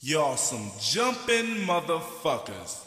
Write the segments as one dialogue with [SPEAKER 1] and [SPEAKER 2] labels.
[SPEAKER 1] Y'all some jumping motherfuckers.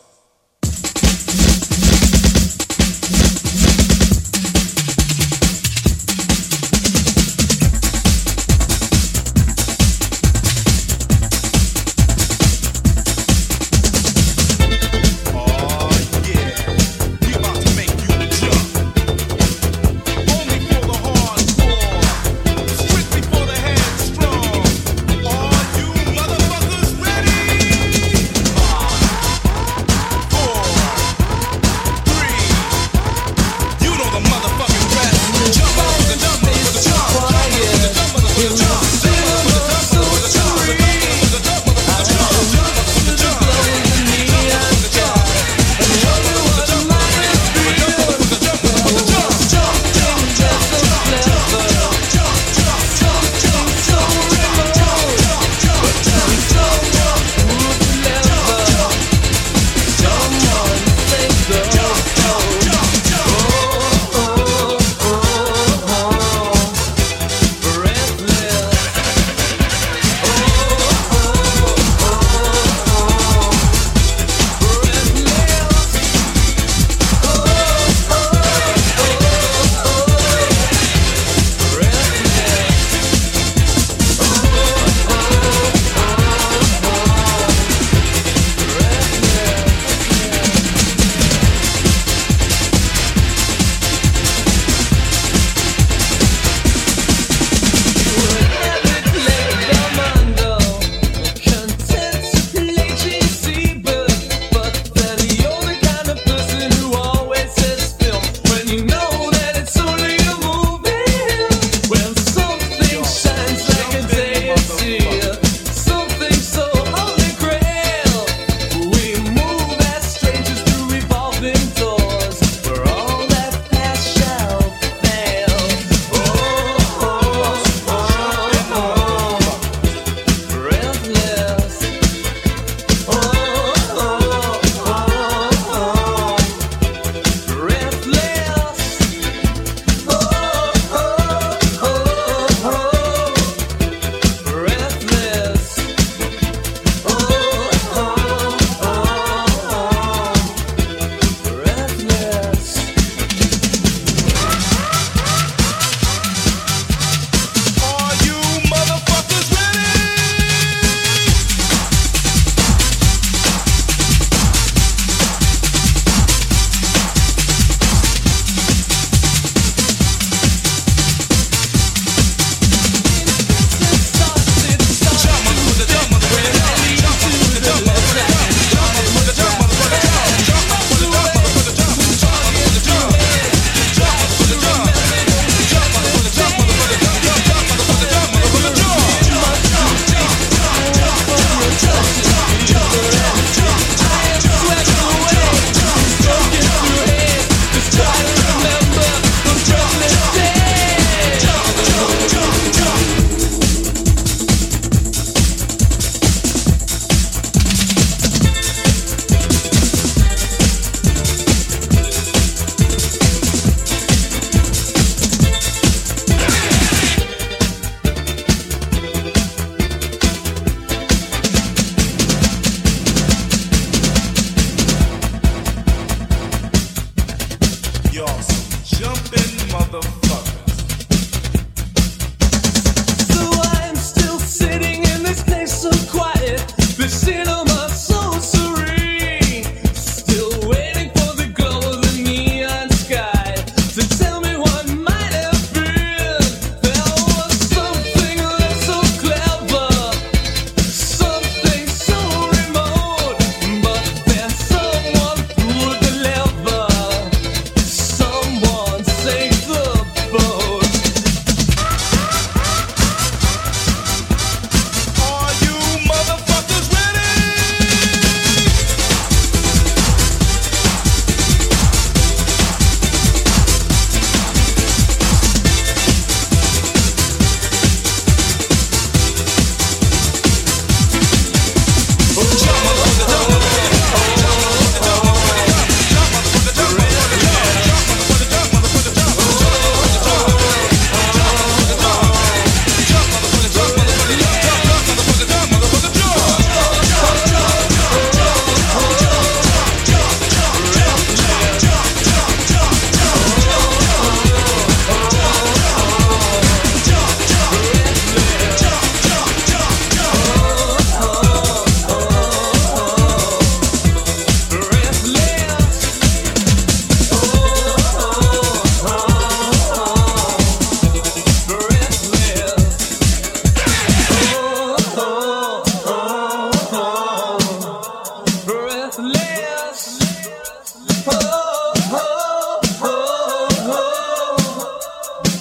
[SPEAKER 1] together.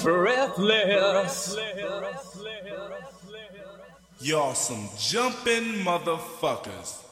[SPEAKER 2] Breathless.
[SPEAKER 1] Y'all some jumping motherfuckers.